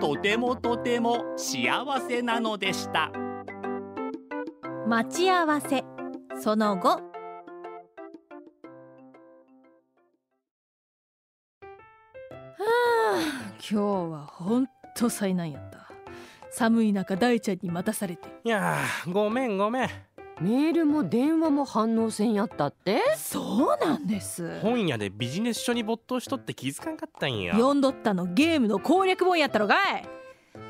とてもとても幸せなのでした。待ち合わせ。その後。はあ今日はほんと災難やった。寒い中大ちゃんに待たされて。いやーごめんごめんメールも電話も反応せんやったって？そうなんです。本屋でビジネス書に没頭しとって気づかんかったんや。読んどったのゲームの攻略本やったろがい？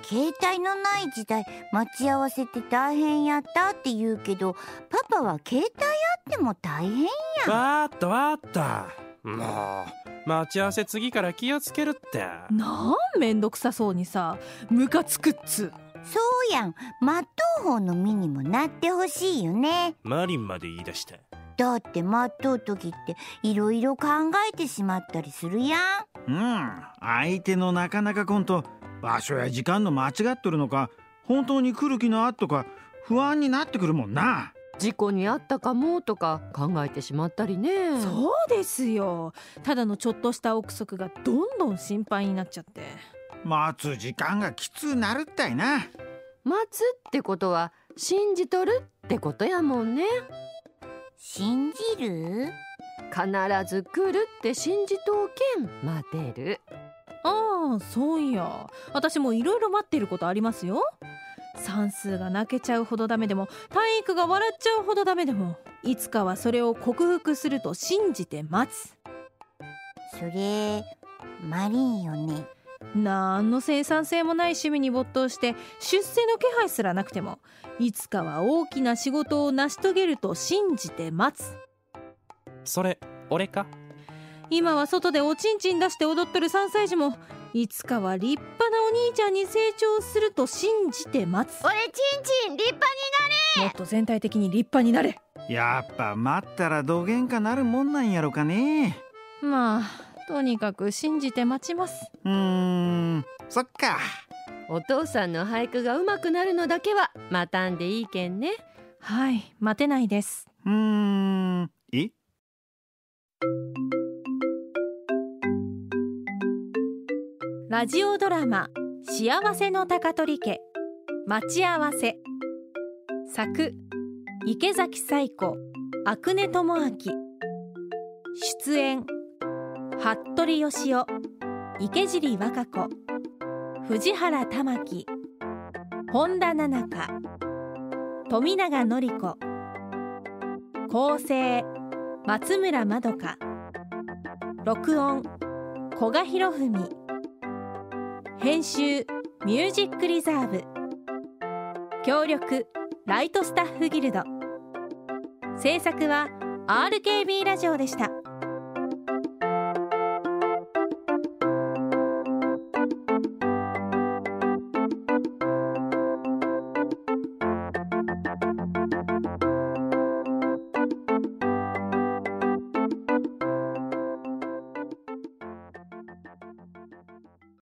携帯のない時代待ち合わせって大変やったって言うけどパパは携帯あっても大変や。わーっとわーっと。もう待ち合わせ次から気をつけるって。なんめんどくさそうにさ。ムカつくっつそうやん。待っとう方の身にもなってほしいよね。マリンまで言い出しただって待っとう時っていろいろ考えてしまったりするやん。うん。相手のなかなかコンと場所や時間の間違っとるのか本当に来る気のあっとか不安になってくるもんな。事故にあったかもとか考えてしまったりね。そうですよ。ただのちょっとした憶測がどんどん心配になっちゃって待つ時間がきつなるったいな。待つってことは信じとるってことやもんね。信じる？必ず来るって信じとうけん待てる。ああそういや。私もいろいろ待ってることありますよ。算数が泣けちゃうほどダメでも体育が笑っちゃうほどダメでもいつかはそれを克服すると信じて待つ。それマリンよねなんの生産性もない趣味に没頭して出世の気配すらなくてもいつかは大きな仕事を成し遂げると信じて待つ。それ俺か？今は外でおちんちん出して踊っとる3歳児もいつかは立派なお兄ちゃんに成長すると信じて待つ。俺ちんちん立派にもっと全体的に立派になれ。やっぱ待ったらどげんかなるもんなんやろかね。まあとにかく信じて待ちます。うーんそっか。お父さんの俳句が上手くなるのだけは待たんでいいけんね。はい待てないです。うーんえラジオドラマ幸せの高取家。待ち合わせ。作池崎彩子阿久根智明。出演服部義雄池尻和歌子藤原玉樹本田奈々香富永典子構成松村まどか録音古賀博文編集ミュージックリザーブ協力ライトスタッフギルド。制作は RKB ラジオでした。